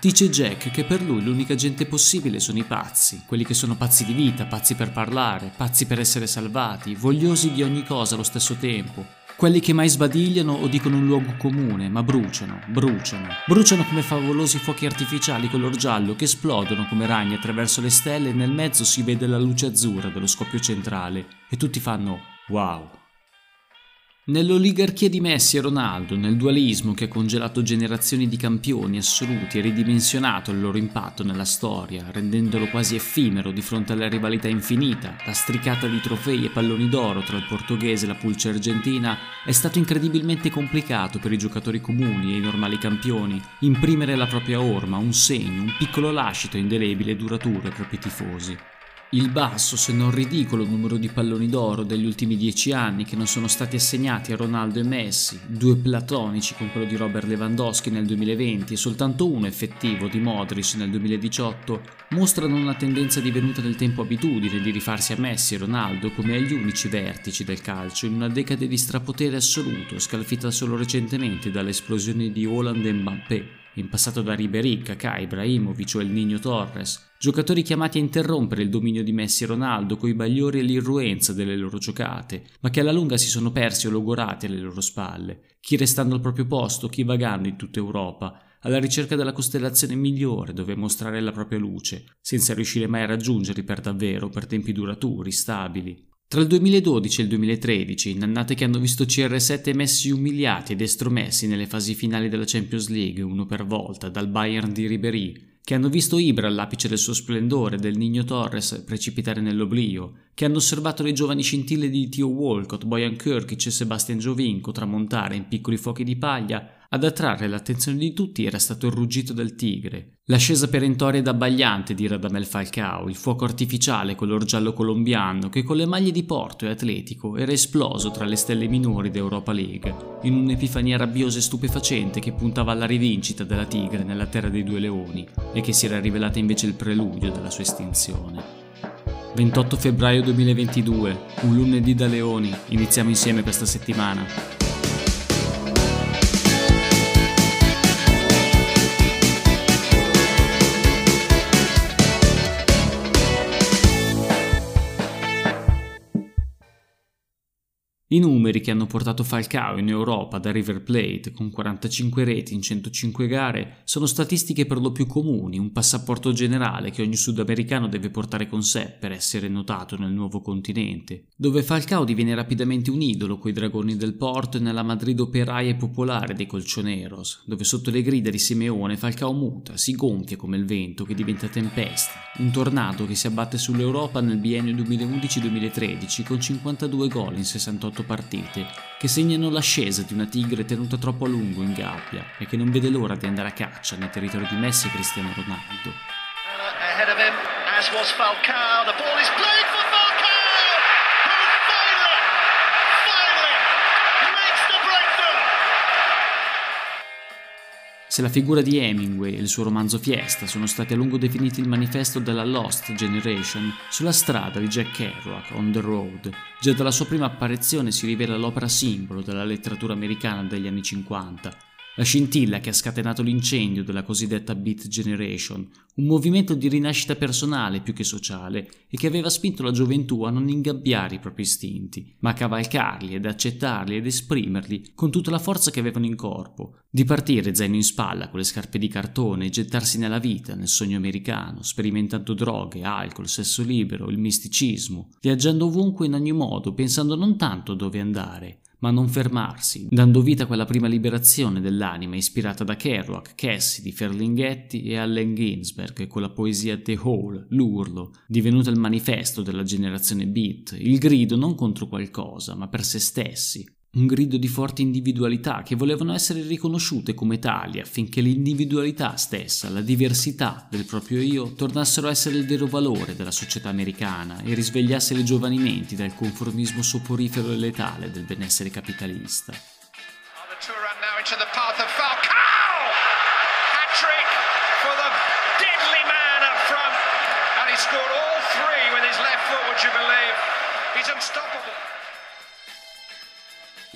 Dice Jack che per lui l'unica gente possibile sono i pazzi, quelli che sono pazzi di vita, pazzi per parlare, pazzi per essere salvati, vogliosi di ogni cosa allo stesso tempo, quelli che mai sbadigliano o dicono un luogo comune, ma bruciano, bruciano. Bruciano come favolosi fuochi artificiali color giallo che esplodono come ragni attraverso le stelle e nel mezzo si vede la luce azzurra dello scoppio centrale e tutti fanno wow. Nell'oligarchia di Messi e Ronaldo, nel dualismo che ha congelato generazioni di campioni assoluti e ridimensionato il loro impatto nella storia, rendendolo quasi effimero di fronte alla rivalità infinita, la stricata di trofei e palloni d'oro tra il portoghese e la pulce argentina, è stato incredibilmente complicato per i giocatori comuni e i normali campioni imprimere la propria orma, un segno, un piccolo lascito indelebile e duraturo ai propri tifosi. Il basso, se non ridicolo, numero di palloni d'oro degli ultimi dieci anni che non sono stati assegnati a Ronaldo e Messi, due platonici con quello di Robert Lewandowski nel 2020 e soltanto uno effettivo di Modric nel 2018, mostrano una tendenza divenuta nel tempo abitudine di rifarsi a Messi e Ronaldo come agli unici vertici del calcio in una decade di strapotere assoluto, scalfita solo recentemente dall'esplosione di Holland e Mbappé in passato da Ribéry, Kaká, Ibrahimovic o El Niño Torres, giocatori chiamati a interrompere il dominio di Messi e Ronaldo coi bagliori e l'irruenza delle loro giocate, ma che alla lunga si sono persi o logorati alle loro spalle, chi restando al proprio posto, chi vagando in tutta Europa, alla ricerca della costellazione migliore dove mostrare la propria luce, senza riuscire mai a raggiungerli per davvero, per tempi duraturi, stabili. Tra il 2012 e il 2013, annate che hanno visto CR7 messi umiliati ed estromessi nelle fasi finali della Champions League, uno per volta, dal Bayern di Ribéry, che hanno visto Ibra all'apice del suo splendore, del Nino Torres precipitare nell'oblio, che hanno osservato le giovani scintille di Theo Walcott, Boyan Kirkic e Sebastian Giovinco tramontare in piccoli fuochi di paglia, ad attrarre l'attenzione di tutti era stato il ruggito del tigre, l'ascesa perentoria ed abbagliante di Radamel Falcao, il fuoco artificiale color giallo colombiano che con le maglie di Porto e Atletico era esploso tra le stelle minori d'Europa League, in un'epifania rabbiosa e stupefacente che puntava alla rivincita della tigre nella terra dei due leoni e che si era rivelata invece il preludio della sua estinzione. 28 febbraio 2022, un lunedì da leoni, iniziamo insieme questa settimana. I numeri che hanno portato Falcao in Europa da River Plate con 45 reti in 105 gare sono statistiche per lo più comuni, un passaporto generale che ogni sudamericano deve portare con sé per essere notato nel nuovo continente, dove Falcao diviene rapidamente un idolo coi dragoni del Porto e nella Madrid operaia e popolare dei Colchoneros, dove sotto le grida di Simeone Falcao muta, si gonfia come il vento che diventa tempesta, un tornado che si abbatte sull'Europa nel biennio 2011-2013 con 52 gol in 68 18 partite, che segnano l'ascesa di una tigre tenuta troppo a lungo in gabbia e che non vede l'ora di andare a caccia nel territorio di Messi e Cristiano Ronaldo. Ahead Se la figura di Hemingway e il suo romanzo Fiesta sono stati a lungo definiti il manifesto della Lost Generation, sulla strada di Jack Kerouac, On the Road, già dalla sua prima apparizione si rivela l'opera simbolo della letteratura americana degli anni 50, la scintilla che ha scatenato l'incendio della cosiddetta Beat Generation, un movimento di rinascita personale più che sociale e che aveva spinto la gioventù a non ingabbiare i propri istinti, ma a cavalcarli ed accettarli ed esprimerli con tutta la forza che avevano in corpo, di partire zaino in spalla con le scarpe di cartone e gettarsi nella vita, nel sogno americano, sperimentando droghe, alcol, sesso libero, il misticismo, viaggiando ovunque in ogni modo, pensando non tanto dove andare, ma non fermarsi, dando vita a quella prima liberazione dell'anima ispirata da Kerouac, Cassidy, Ferlinghetti e Allen Ginsberg, con la poesia The Hall, l'urlo, divenuta il manifesto della generazione beat, il grido non contro qualcosa, ma per se stessi, un grido di forti individualità che volevano essere riconosciute come tali affinché l'individualità stessa, la diversità del proprio io, tornassero a essere il vero valore della società americana e risvegliasse le giovani menti dal conformismo soporifero e letale del benessere capitalista.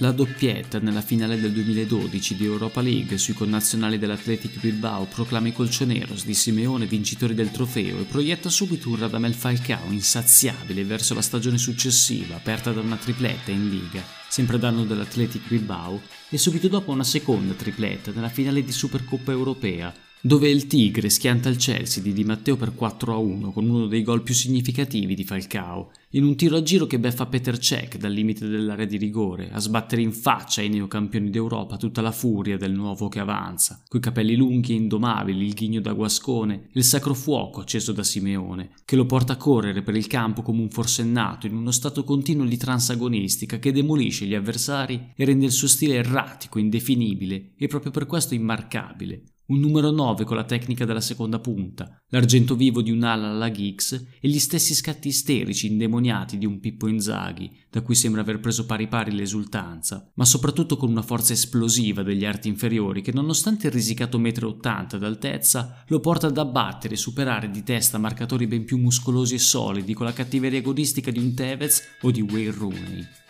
La doppietta nella finale del 2012 di Europa League sui connazionali dell'Athletic Bilbao proclama i colchoneros di Simeone vincitori del trofeo e proietta subito un Radamel Falcao insaziabile verso la stagione successiva, aperta da una tripletta in Liga, sempre danno dell'Athletic Bilbao, e subito dopo una seconda tripletta nella finale di Supercoppa Europea, dove il Tigre schianta il Chelsea di Di Matteo per 4-1 con uno dei gol più significativi di Falcao, in un tiro a giro che beffa Peter Cech dal limite dell'area di rigore, a sbattere in faccia ai neocampioni d'Europa tutta la furia del nuovo che avanza, coi capelli lunghi e indomabili, il ghigno da guascone, il sacro fuoco acceso da Simeone, che lo porta a correre per il campo come un forsennato in uno stato continuo di transagonistica che demolisce gli avversari e rende il suo stile erratico, indefinibile e proprio per questo immarcabile, un numero 9 con la tecnica della seconda punta, l'argento vivo di un'ala alla Giggs e gli stessi scatti isterici indemoniati di un Pippo Inzaghi, da cui sembra aver preso pari pari l'esultanza, ma soprattutto con una forza esplosiva degli arti inferiori che nonostante il risicato 1,80 m d'altezza lo porta ad abbattere e superare di testa marcatori ben più muscolosi e solidi con la cattiveria agonistica di un Tevez o di Wayne Rooney.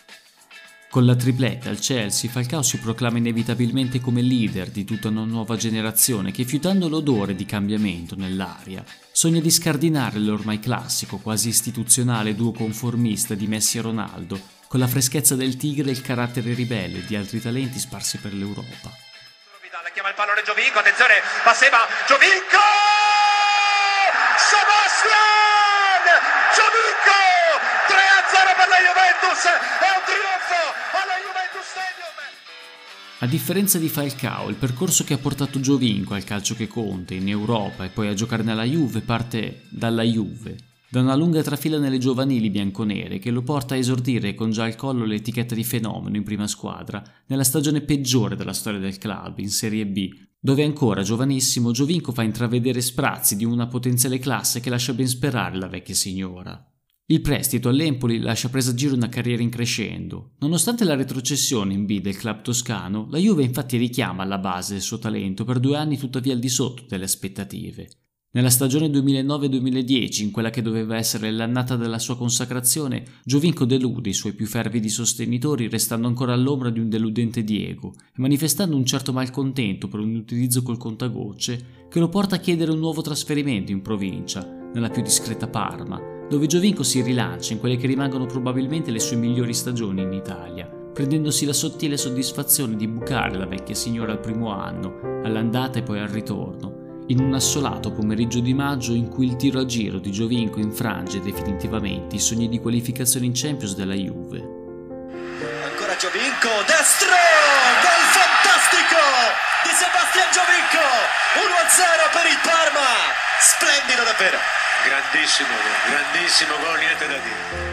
Con la tripletta al Chelsea, Falcao si proclama inevitabilmente come leader di tutta una nuova generazione che, fiutando l'odore di cambiamento nell'aria, sogna di scardinare l'ormai classico, quasi istituzionale duo conformista di Messi e Ronaldo, con la freschezza del tigre e il carattere ribelle di altri talenti sparsi per l'Europa. Chiama il pallone Giovinco, attenzione, passeva Giovinco! Sebastian! Giovinco! 3-0 per la Juventus, è un trionfo alla Juventus Stadium! A differenza di Falcao, il percorso che ha portato Giovinco al calcio che conta in Europa e poi a giocare nella Juve parte dalla Juve, da una lunga trafila nelle giovanili bianconere che lo porta a esordire con già al collo l'etichetta di fenomeno in prima squadra nella stagione peggiore della storia del club, in Serie B, dove ancora giovanissimo Giovinco fa intravedere sprazzi di una potenziale classe che lascia ben sperare la vecchia signora. Il prestito all'Empoli lascia presagire una carriera in crescendo. Nonostante la retrocessione in B del club toscano, la Juve infatti richiama alla base del suo talento per due anni tuttavia al di sotto delle aspettative. Nella stagione 2009-2010, in quella che doveva essere l'annata della sua consacrazione, Giovinco delude i suoi più fervidi sostenitori restando ancora all'ombra di un deludente Diego e manifestando un certo malcontento per un utilizzo col contagocce che lo porta a chiedere un nuovo trasferimento in provincia, nella più discreta Parma, dove Giovinco si rilancia in quelle che rimangono probabilmente le sue migliori stagioni in Italia, prendendosi la sottile soddisfazione di bucare la vecchia signora al primo anno, all'andata e poi al ritorno, in un assolato pomeriggio di maggio in cui il tiro a giro di Giovinco infrange definitivamente i sogni di qualificazione in Champions della Juve. Ancora Giovinco, destro! Gol fantastico di Sebastian Giovinco! 1-0 per il Parma! Splendido davvero! Grandissimo gol, grandissimo gol, niente da dire.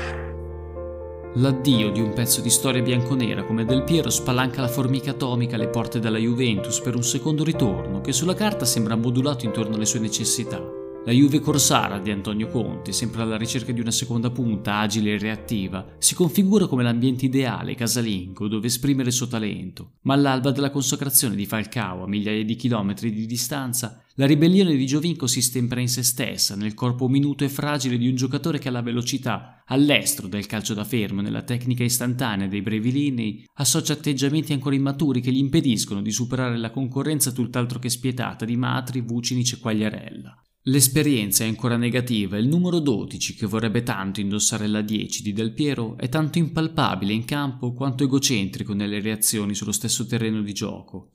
L'addio di un pezzo di storia bianconera come Del Piero spalanca la formica atomica alle porte della Juventus per un secondo ritorno che sulla carta sembra modulato intorno alle sue necessità. La Juve Corsara di Antonio Conte, sempre alla ricerca di una seconda punta agile e reattiva, si configura come l'ambiente ideale casalingo dove esprimere il suo talento, ma all'alba della consacrazione di Falcao a migliaia di chilometri di distanza, la ribellione di Giovinco si stempera in se stessa, nel corpo minuto e fragile di un giocatore che ha la velocità, all'estro del calcio da fermo, nella tecnica istantanea dei brevi linei, associa atteggiamenti ancora immaturi che gli impediscono di superare la concorrenza tutt'altro che spietata di Matri, Vucinic e Quagliarella. L'esperienza è ancora negativa e il numero 12, che vorrebbe tanto indossare la 10 di Del Piero, è tanto impalpabile in campo quanto egocentrico nelle reazioni sullo stesso terreno di gioco.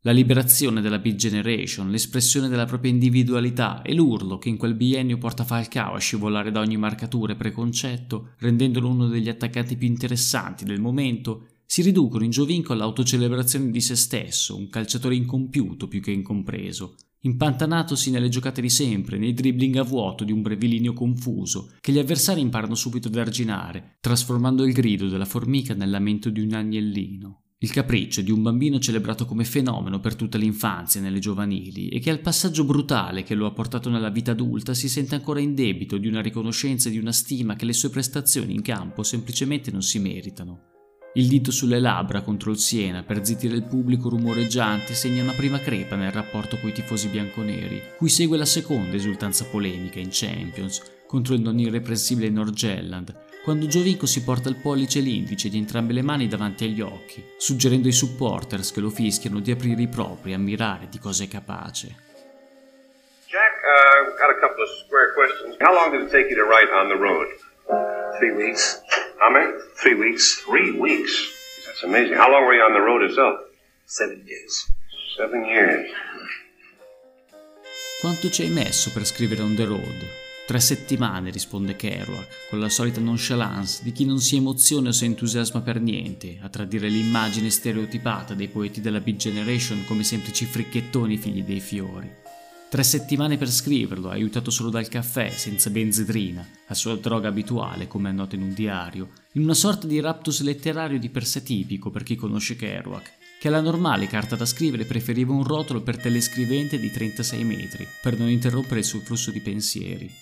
La liberazione della Big Generation, l'espressione della propria individualità e l'urlo che in quel biennio porta Falcao a scivolare da ogni marcatura e preconcetto, rendendolo uno degli attaccanti più interessanti del momento, si riducono in Giovinco all'autocelebrazione di se stesso, un calciatore incompiuto più che incompreso, impantanatosi nelle giocate di sempre, nei dribbling a vuoto di un brevilineo confuso, che gli avversari imparano subito ad arginare, trasformando il grido della formica nel lamento di un agnellino. Il capriccio di un bambino celebrato come fenomeno per tutta l'infanzia nelle giovanili e che al passaggio brutale che lo ha portato nella vita adulta si sente ancora in debito di una riconoscenza e di una stima che le sue prestazioni in campo semplicemente non si meritano. Il dito sulle labbra contro il Siena per zittire il pubblico rumoreggiante segna una prima crepa nel rapporto coi tifosi bianconeri, cui segue la seconda esultanza polemica in Champions contro il non irreprensibile Norgelland, quando Giovinco si porta il pollice e l'indice di entrambe le mani davanti agli occhi, suggerendo ai supporters che lo fischiano di aprire i propri e ammirare di cosa è capace. Jack, uh, got a couple of square questions. How long did it take you to write on the road? Three weeks. How many? Three weeks. Three weeks. That's amazing. How long were you on the road itself? Seven years. Seven years. Quanto ci hai messo per scrivere On the Road? Tre settimane, risponde Kerouac, con la solita nonchalance di chi non si emoziona o si entusiasma per niente, a tradire l'immagine stereotipata dei poeti della Big Generation come semplici fricchettoni figli dei fiori. Tre settimane per scriverlo, aiutato solo dal caffè, senza benzedrina, la sua droga abituale, come annota in un diario, in una sorta di raptus letterario di per sé tipico per chi conosce Kerouac, che alla normale carta da scrivere preferiva un rotolo per telescrivente di 36 metri, per non interrompere il suo flusso di pensieri.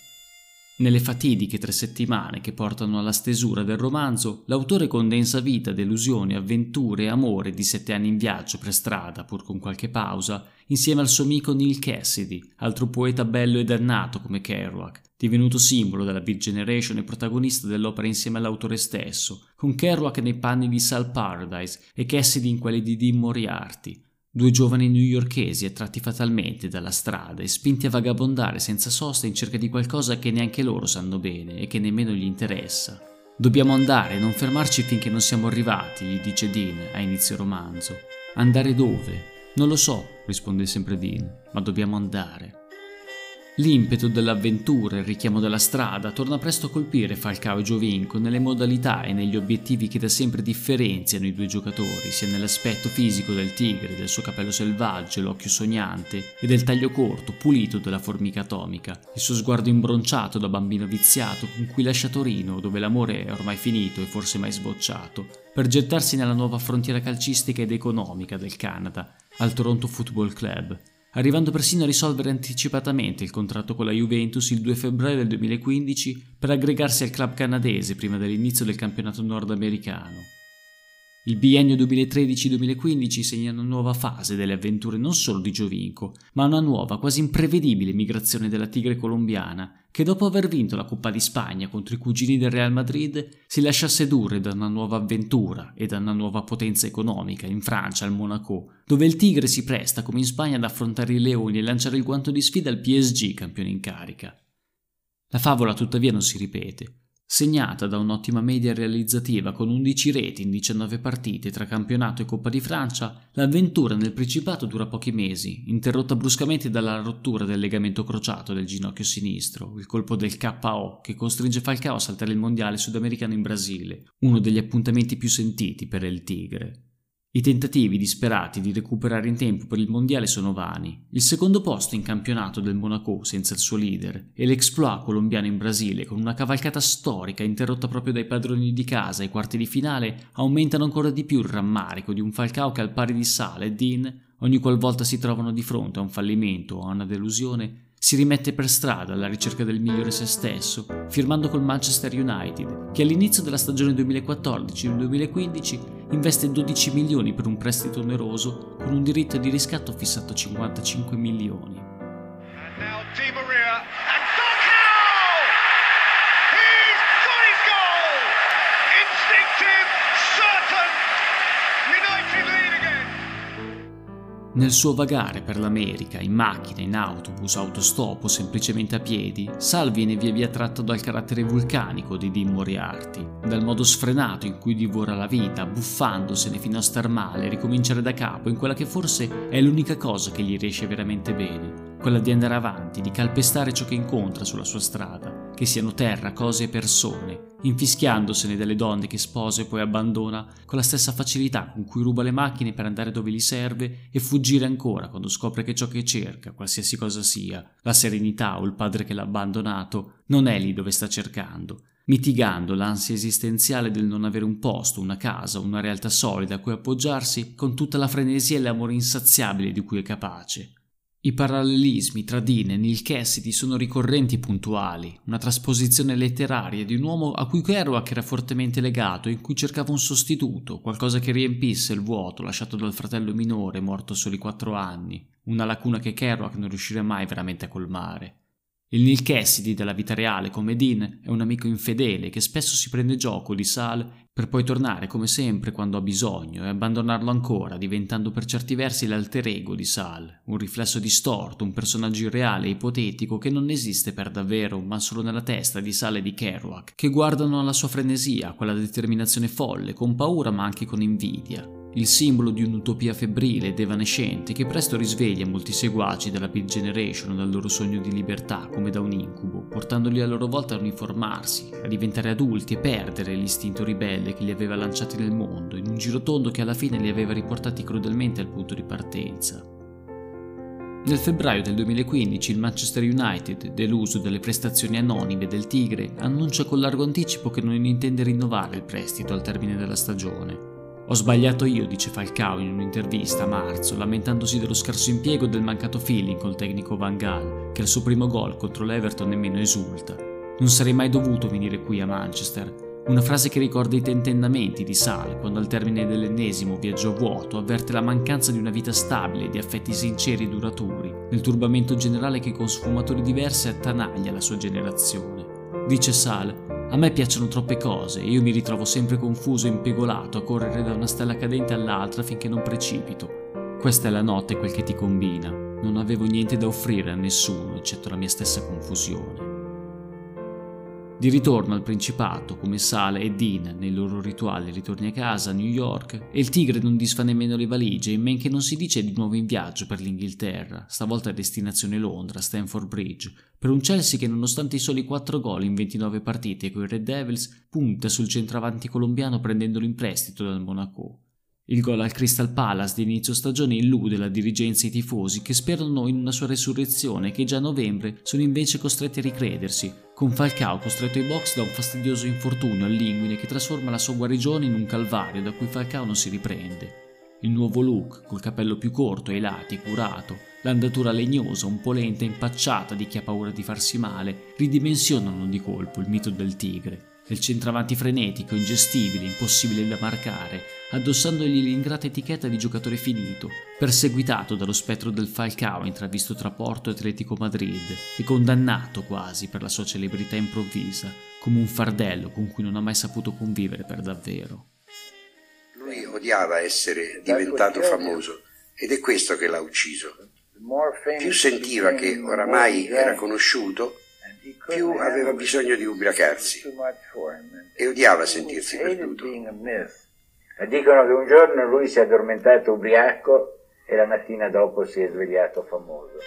Nelle fatidiche tre settimane che portano alla stesura del romanzo, l'autore condensa vita, delusioni, avventure e amore di sette anni in viaggio per strada, pur con qualche pausa, insieme al suo amico Neil Cassidy, altro poeta bello e dannato come Kerouac, divenuto simbolo della Big Generation e protagonista dell'opera insieme all'autore stesso, con Kerouac nei panni di Sal Paradise e Cassidy in quelli di Dean Moriarty, Due giovani newyorkesi attratti fatalmente dalla strada e spinti a vagabondare senza sosta in cerca di qualcosa che neanche loro sanno bene e che nemmeno gli interessa. Dobbiamo andare, non fermarci finché non siamo arrivati, gli dice Dean a inizio romanzo. Andare dove? Non lo so, risponde sempre Dean, ma dobbiamo andare. L'impeto dell'avventura, il richiamo della strada, torna presto a colpire Falcao e Giovinco nelle modalità e negli obiettivi che da sempre differenziano i due giocatori, sia nell'aspetto fisico del tigre, del suo capello selvaggio, l'occhio sognante, e del taglio corto, pulito della formica atomica, il suo sguardo imbronciato da bambino viziato con cui lascia Torino, dove l'amore è ormai finito e forse mai sbocciato, per gettarsi nella nuova frontiera calcistica ed economica del Canada, al Toronto Football Club, arrivando persino a risolvere anticipatamente il contratto con la Juventus il 2 febbraio del 2015 per aggregarsi al club canadese prima dell'inizio del campionato nordamericano. Il biennio 2013-2015 segna una nuova fase delle avventure non solo di Giovinco, ma una nuova, quasi imprevedibile migrazione della tigre colombiana, che dopo aver vinto la Coppa di Spagna contro i cugini del Real Madrid si lascia sedurre da una nuova avventura e da una nuova potenza economica in Francia, al Monaco, dove il tigre si presta come in Spagna ad affrontare i leoni e lanciare il guanto di sfida al PSG, campione in carica. La favola tuttavia non si ripete. Segnata da un'ottima media realizzativa con 11 reti in 19 partite tra campionato e Coppa di Francia, l'avventura nel Principato dura pochi mesi, interrotta bruscamente dalla rottura del legamento crociato del ginocchio sinistro, il colpo del KO che costringe Falcao a saltare il mondiale sudamericano in Brasile, uno degli appuntamenti più sentiti per il Tigre. I tentativi disperati di recuperare in tempo per il mondiale sono vani. Il secondo posto in campionato del Monaco senza il suo leader e l'exploit colombiano in Brasile con una cavalcata storica interrotta proprio dai padroni di casa ai quarti di finale aumentano ancora di più il rammarico di un Falcao che al pari di Sale e Dean, ogni qualvolta si trovano di fronte a un fallimento o a una delusione, si rimette per strada alla ricerca del migliore se stesso, firmando col Manchester United, che all'inizio della stagione 2014-2015 investe 12 milioni per un prestito oneroso con un diritto di riscatto fissato a 55 milioni. Nel suo vagare per l'America, in macchina, in autobus, autostop o semplicemente a piedi, Sal viene via via tratto dal carattere vulcanico di Dean Moriarty, dal modo sfrenato in cui divora la vita, buffandosene fino a star male e ricominciare da capo in quella che forse è l'unica cosa che gli riesce veramente bene, quella di andare avanti, di calpestare ciò che incontra sulla sua strada, che siano terra, cose e persone, infischiandosene delle donne che sposa e poi abbandona con la stessa facilità con cui ruba le macchine per andare dove gli serve e fuggire ancora quando scopre che ciò che cerca, qualsiasi cosa sia, la serenità o il padre che l'ha abbandonato, non è lì dove sta cercando, mitigando l'ansia esistenziale del non avere un posto, una casa, una realtà solida a cui appoggiarsi con tutta la frenesia e l'amore insaziabile di cui è capace. I parallelismi tra Dean e Neil Cassidy sono ricorrenti e puntuali, una trasposizione letteraria di un uomo a cui Kerouac era fortemente legato e in cui cercava un sostituto, qualcosa che riempisse il vuoto lasciato dal fratello minore morto a soli quattro anni, una lacuna che Kerouac non riuscirà mai veramente a colmare. Il Neil Cassidy della vita reale come Dean è un amico infedele che spesso si prende gioco di Sal per poi tornare come sempre quando ha bisogno e abbandonarlo ancora, diventando per certi versi l'alter ego di Sal, un riflesso distorto, un personaggio irreale e ipotetico che non esiste per davvero, ma solo nella testa di Sal e di Kerouac, che guardano alla sua frenesia, quella determinazione folle, con paura ma anche con invidia il simbolo di un'utopia febbrile ed evanescente che presto risveglia molti seguaci della Beat Generation dal loro sogno di libertà come da un incubo, portandoli a loro volta a uniformarsi, a diventare adulti e perdere l'istinto ribelle che li aveva lanciati nel mondo, in un girotondo che alla fine li aveva riportati crudelmente al punto di partenza. Nel febbraio del 2015 il Manchester United, deluso delle prestazioni anonime del Tigre, annuncia con largo anticipo che non intende rinnovare il prestito al termine della stagione. Ho sbagliato io, dice Falcao in un'intervista a marzo, lamentandosi dello scarso impiego e del mancato feeling col tecnico Van Gaal, che al suo primo gol contro l'Everton nemmeno esulta. Non sarei mai dovuto venire qui a Manchester. Una frase che ricorda i tentennamenti di Sal quando al termine dell'ennesimo viaggio vuoto avverte la mancanza di una vita stabile e di affetti sinceri e duraturi, nel turbamento generale che con sfumature diverse attanaglia la sua generazione. Dice Sal, a me piacciono troppe cose e io mi ritrovo sempre confuso e impegolato a correre da una stella cadente all'altra finché non precipito. Questa è la notte quel che ti combina. Non avevo niente da offrire a nessuno eccetto la mia stessa confusione. Di ritorno al Principato, come Sale e Dean nei loro rituali ritorni a casa a New York, e il tigre non disfa nemmeno le valigie, in men che non si dice di nuovo in viaggio per l'Inghilterra, stavolta a destinazione Londra, Stanford Bridge, per un Chelsea che nonostante i soli 4 gol in 29 partite coi Red Devils, punta sul centravanti colombiano prendendolo in prestito dal Monaco. Il gol al Crystal Palace di inizio stagione illude la dirigenza e i tifosi che sperano in una sua resurrezione che già a novembre sono invece costretti a ricredersi, con Falcao costretto ai box da un fastidioso infortunio all'inguine che trasforma la sua guarigione in un calvario da cui Falcao non si riprende. Il nuovo look, col capello più corto ai lati, curato, l'andatura legnosa, un po' lenta e impacciata di chi ha paura di farsi male, ridimensionano di colpo il mito del tigre del centravanti frenetico, ingestibile, impossibile da marcare, addossandogli l'ingrata etichetta di giocatore finito, perseguitato dallo spettro del Falcao intravisto tra Porto e Atletico Madrid e condannato quasi per la sua celebrità improvvisa, come un fardello con cui non ha mai saputo convivere per davvero. Lui odiava essere diventato famoso ed è questo che l'ha ucciso. Più sentiva che oramai era conosciuto, più aveva bisogno di ubriacarsi e odiava sentirsi perduto. Dicono che un giorno lui si è addormentato ubriaco e la mattina dopo si è svegliato famoso.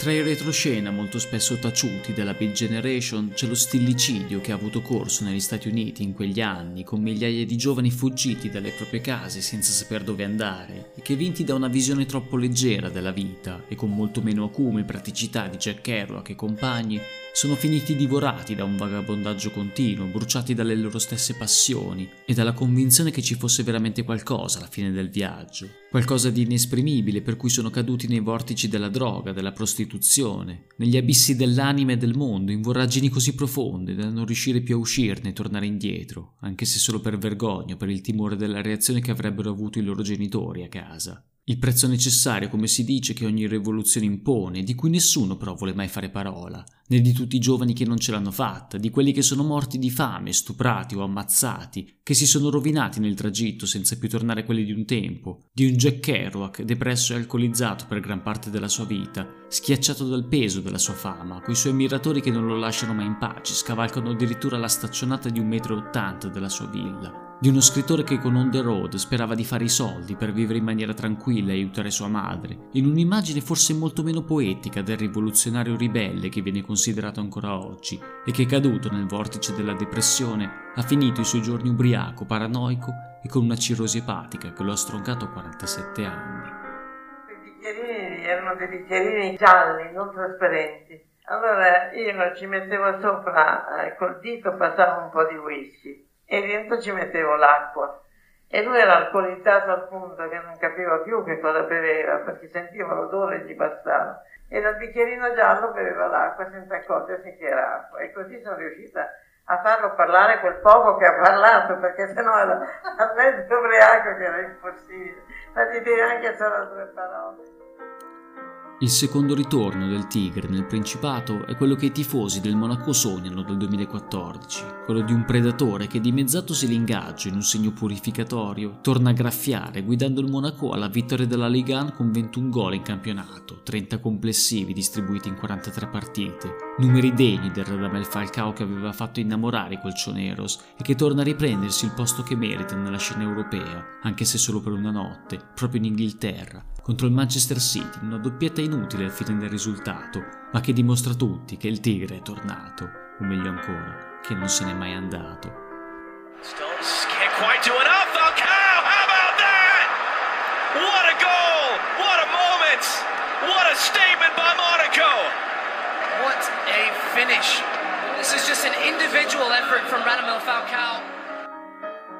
Tra i retroscena molto spesso taciuti della Big Generation c'è lo stillicidio che ha avuto corso negli Stati Uniti in quegli anni, con migliaia di giovani fuggiti dalle proprie case senza saper dove andare e che vinti da una visione troppo leggera della vita e con molto meno acume e praticità di Jack Kerouac e compagni sono finiti divorati da un vagabondaggio continuo, bruciati dalle loro stesse passioni e dalla convinzione che ci fosse veramente qualcosa alla fine del viaggio, qualcosa di inesprimibile per cui sono caduti nei vortici della droga, della prostituzione, negli abissi dell'anima e del mondo, in voragini così profonde da non riuscire più a uscirne e tornare indietro, anche se solo per vergogna, per il timore della reazione che avrebbero avuto i loro genitori a casa. Il prezzo necessario, come si dice, che ogni rivoluzione impone, di cui nessuno però vuole mai fare parola, né di tutti i giovani che non ce l'hanno fatta, di quelli che sono morti di fame, stuprati o ammazzati, che si sono rovinati nel tragitto senza più tornare quelli di un tempo, di un Jack Kerouac depresso e alcolizzato per gran parte della sua vita, schiacciato dal peso della sua fama, coi suoi ammiratori che non lo lasciano mai in pace, scavalcano addirittura la staccionata di un metro e ottanta della sua villa di uno scrittore che con On the Road sperava di fare i soldi per vivere in maniera tranquilla e aiutare sua madre, in un'immagine forse molto meno poetica del rivoluzionario ribelle che viene considerato ancora oggi e che caduto nel vortice della depressione ha finito i suoi giorni ubriaco, paranoico e con una cirrosi epatica che lo ha stroncato a 47 anni. I bicchierini erano dei bicchierini gialli, non trasparenti. Allora io ci mettevo sopra, eh, col dito passavo un po' di whisky e dentro ci mettevo l'acqua. E lui era alcolizzato al punto che non capiva più che cosa beveva perché sentiva l'odore e gli bastava. E dal bicchierino giallo beveva l'acqua senza accorgersi che era acqua. E così sono riuscita a farlo parlare quel poco che ha parlato perché sennò era talmente ubriaco che era impossibile. Ma ti dire anche solo due parole. Il secondo ritorno del Tigre nel Principato è quello che i tifosi del Monaco sognano dal 2014, quello di un predatore che dimezzatosi l'ingaggio in un segno purificatorio torna a graffiare guidando il Monaco alla vittoria della Ligue 1 con 21 gol in campionato, 30 complessivi distribuiti in 43 partite, numeri degni del Radamel Falcao che aveva fatto innamorare i colchoneros e che torna a riprendersi il posto che merita nella scena europea, anche se solo per una notte, proprio in Inghilterra, contro il Manchester City, una doppietta inutile al fine del risultato, ma che dimostra a tutti che il Tigre è tornato, o meglio ancora, che non se n'è mai andato. Stones can't quite do enough. Falcao, how about that? What a goal! What a moment! What a statement by Monaco! What a finish! This is just an individual effort from Radamel Falcao.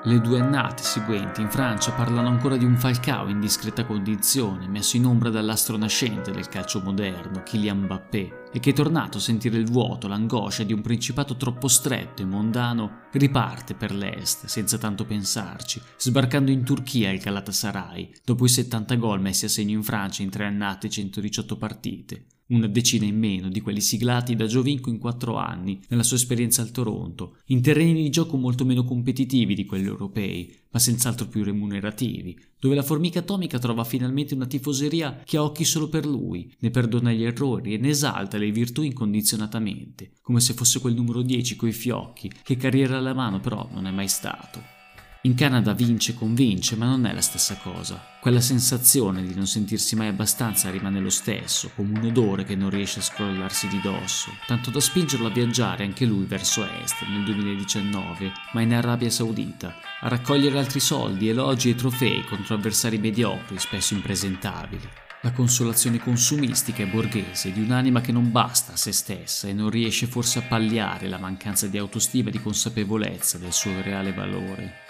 Le due annate seguenti in Francia parlano ancora di un Falcao in discreta condizione, messo in ombra dall'astro nascente del calcio moderno, Kylian Mbappé, e che tornato a sentire il vuoto, l'angoscia di un principato troppo stretto e mondano, riparte per l'est, senza tanto pensarci, sbarcando in Turchia il Galatasaray, dopo i 70 gol messi a segno in Francia in tre annate e 118 partite una decina in meno di quelli siglati da Giovinco in quattro anni nella sua esperienza al Toronto, in terreni di gioco molto meno competitivi di quelli europei, ma senz'altro più remunerativi, dove la formica atomica trova finalmente una tifoseria che ha occhi solo per lui, ne perdona gli errori e ne esalta le virtù incondizionatamente, come se fosse quel numero 10 coi fiocchi, che carriera alla mano però non è mai stato. In Canada vince convince, ma non è la stessa cosa. Quella sensazione di non sentirsi mai abbastanza rimane lo stesso, come un odore che non riesce a scrollarsi di dosso, tanto da spingerlo a viaggiare anche lui verso est nel 2019, ma in Arabia Saudita, a raccogliere altri soldi, elogi e trofei contro avversari mediocri, spesso impresentabili. La consolazione consumistica e borghese di un'anima che non basta a se stessa e non riesce forse a palliare la mancanza di autostima e di consapevolezza del suo reale valore.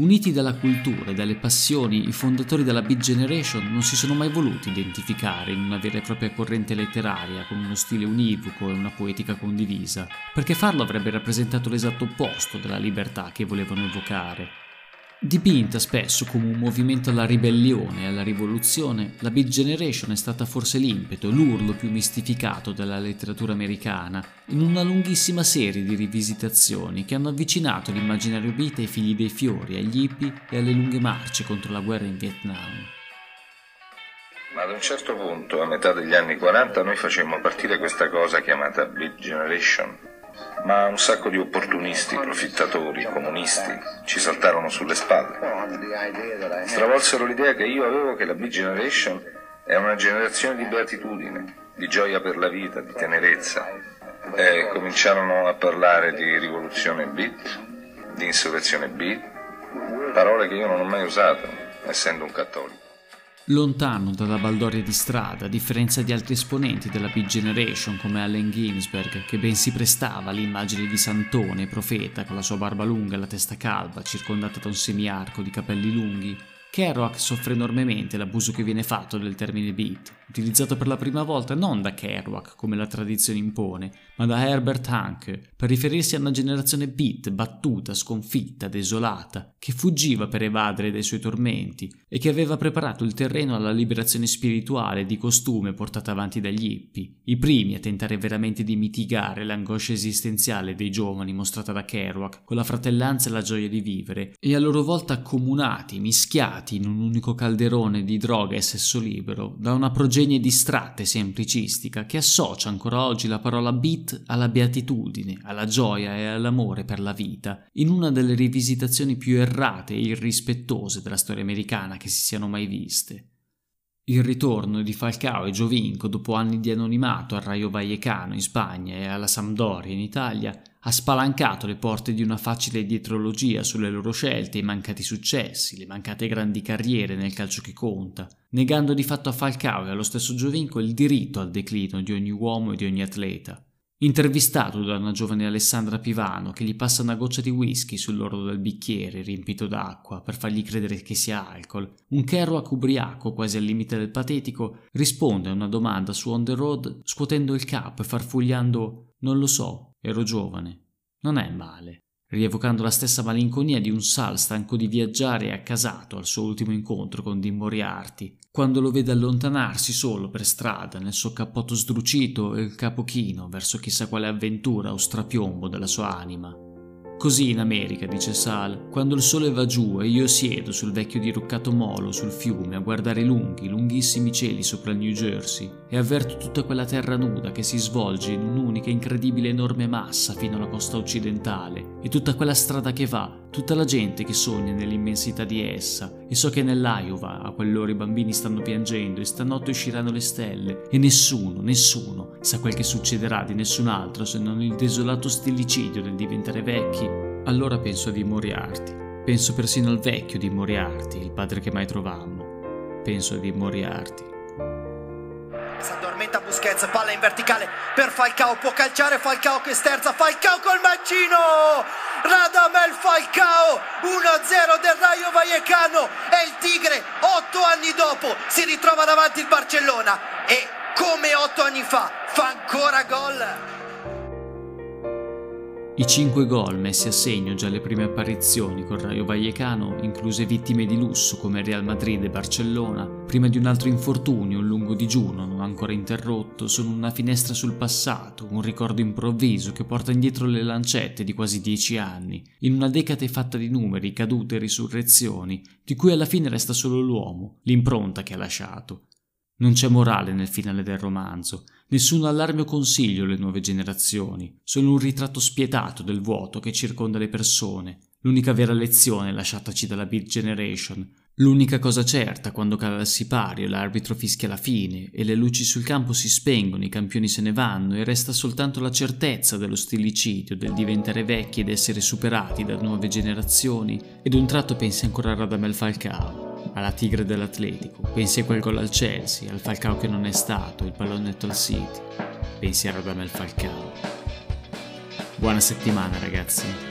Uniti dalla cultura e dalle passioni, i fondatori della Beat Generation non si sono mai voluti identificare in una vera e propria corrente letteraria con uno stile univoco e una poetica condivisa, perché farlo avrebbe rappresentato l'esatto opposto della libertà che volevano evocare. Dipinta spesso come un movimento alla ribellione e alla rivoluzione, la Beat Generation è stata forse l'impeto, l'urlo più mistificato della letteratura americana, in una lunghissima serie di rivisitazioni che hanno avvicinato l'immaginario beat ai figli dei fiori, agli hippie e alle lunghe marce contro la guerra in Vietnam. Ma ad un certo punto, a metà degli anni 40, noi facemmo partire questa cosa chiamata Beat Generation, ma un sacco di opportunisti, profittatori, comunisti ci saltarono sulle spalle. Stravolsero l'idea che io avevo che la Big Generation è una generazione di beatitudine, di gioia per la vita, di tenerezza. E cominciarono a parlare di rivoluzione beat, di insurrezione beat, parole che io non ho mai usato, essendo un cattolico. Lontano dalla baldoria di strada, a differenza di altri esponenti della Big Generation come Allen Ginsberg, che ben si prestava all'immagine di santone profeta con la sua barba lunga e la testa calva, circondata da un semiarco di capelli lunghi, Kerouac soffre enormemente l'abuso che viene fatto del termine beat, utilizzato per la prima volta non da Kerouac come la tradizione impone, ma da Herbert Hanke, per riferirsi a una generazione beat battuta, sconfitta, desolata, che fuggiva per evadere dai suoi tormenti e che aveva preparato il terreno alla liberazione spirituale di costume portata avanti dagli hippie, i primi a tentare veramente di mitigare l'angoscia esistenziale dei giovani mostrata da Kerouac con la fratellanza e la gioia di vivere, e a loro volta accomunati, mischiati, in un unico calderone di droga e sesso libero da una progenie distratta e semplicistica che associa ancora oggi la parola beat alla beatitudine, alla gioia e all'amore per la vita, in una delle rivisitazioni più errate e irrispettose della storia americana che si siano mai viste. Il ritorno di Falcao e Giovinco dopo anni di anonimato al Rayo Vallecano in Spagna e alla Sampdoria in Italia ha spalancato le porte di una facile dietrologia sulle loro scelte, i mancati successi, le mancate grandi carriere nel calcio che conta, negando di fatto a Falcao e allo stesso Giovinco il diritto al declino di ogni uomo e di ogni atleta. Intervistato da una giovane Alessandra Pivano che gli passa una goccia di whisky sull'orlo del bicchiere riempito d'acqua per fargli credere che sia alcol, un Kerouac ubriaco quasi al limite del patetico risponde a una domanda su On the Road scuotendo il capo e farfugliando Non lo so, Ero giovane. Non è male. Rievocando la stessa malinconia di un Sal stanco di viaggiare e accasato al suo ultimo incontro con Dean Moriarty, quando lo vede allontanarsi solo per strada nel suo cappotto sdrucito e il capo chino verso chissà quale avventura o strapiombo della sua anima. Così in America, dice Sal, quando il sole va giù e io siedo sul vecchio diroccato molo sul fiume a guardare i lunghi, lunghissimi cieli sopra il New Jersey e avverto tutta quella terra nuda che si svolge in un'unica incredibile enorme massa fino alla costa occidentale e tutta quella strada che va, tutta la gente che sogna nell'immensità di essa e so che nell'Iowa a quell'ora i bambini stanno piangendo e stanotte usciranno le stelle e nessuno, nessuno sa quel che succederà di nessun altro se non il desolato stillicidio del diventare vecchi allora penso di Moriarty. Penso persino al vecchio di Moriarty, il padre che mai trovammo. Penso di Moriarty. Si addormenta Busquets, palla in verticale per Falcao, può calciare Falcao che sterza, Falcao col mancino! Radamel Falcao, 1-0 del Rayo Vallecano e il Tigre, otto anni dopo, si ritrova davanti il Barcellona e come otto anni fa fa ancora gol. I cinque gol messi a segno già alle prime apparizioni col Rayo Vallecano, incluse vittime di lusso come Real Madrid e Barcellona, prima di un altro infortunio, un lungo digiuno non ancora interrotto, sono una finestra sul passato, un ricordo improvviso che porta indietro le lancette di quasi dieci anni, in una decade fatta di numeri, cadute e risurrezioni, di cui alla fine resta solo l'uomo, l'impronta che ha lasciato. Non c'è morale nel finale del romanzo, nessun allarme o consiglio alle nuove generazioni, solo un ritratto spietato del vuoto che circonda le persone, l'unica vera lezione lasciataci dalla Beat Generation, l'unica cosa certa quando cala il sipario, l'arbitro fischia la fine e le luci sul campo si spengono, i campioni se ne vanno e resta soltanto la certezza dello stillicidio, del diventare vecchi ed essere superati da nuove generazioni, ed un tratto pensi ancora a Radamel Falcao alla Tigre dell'Atletico, pensi a quel gol al Chelsea, al Falcao che non è stato, il pallonetto al City, pensi a Radamel Falcao. Buona settimana ragazzi.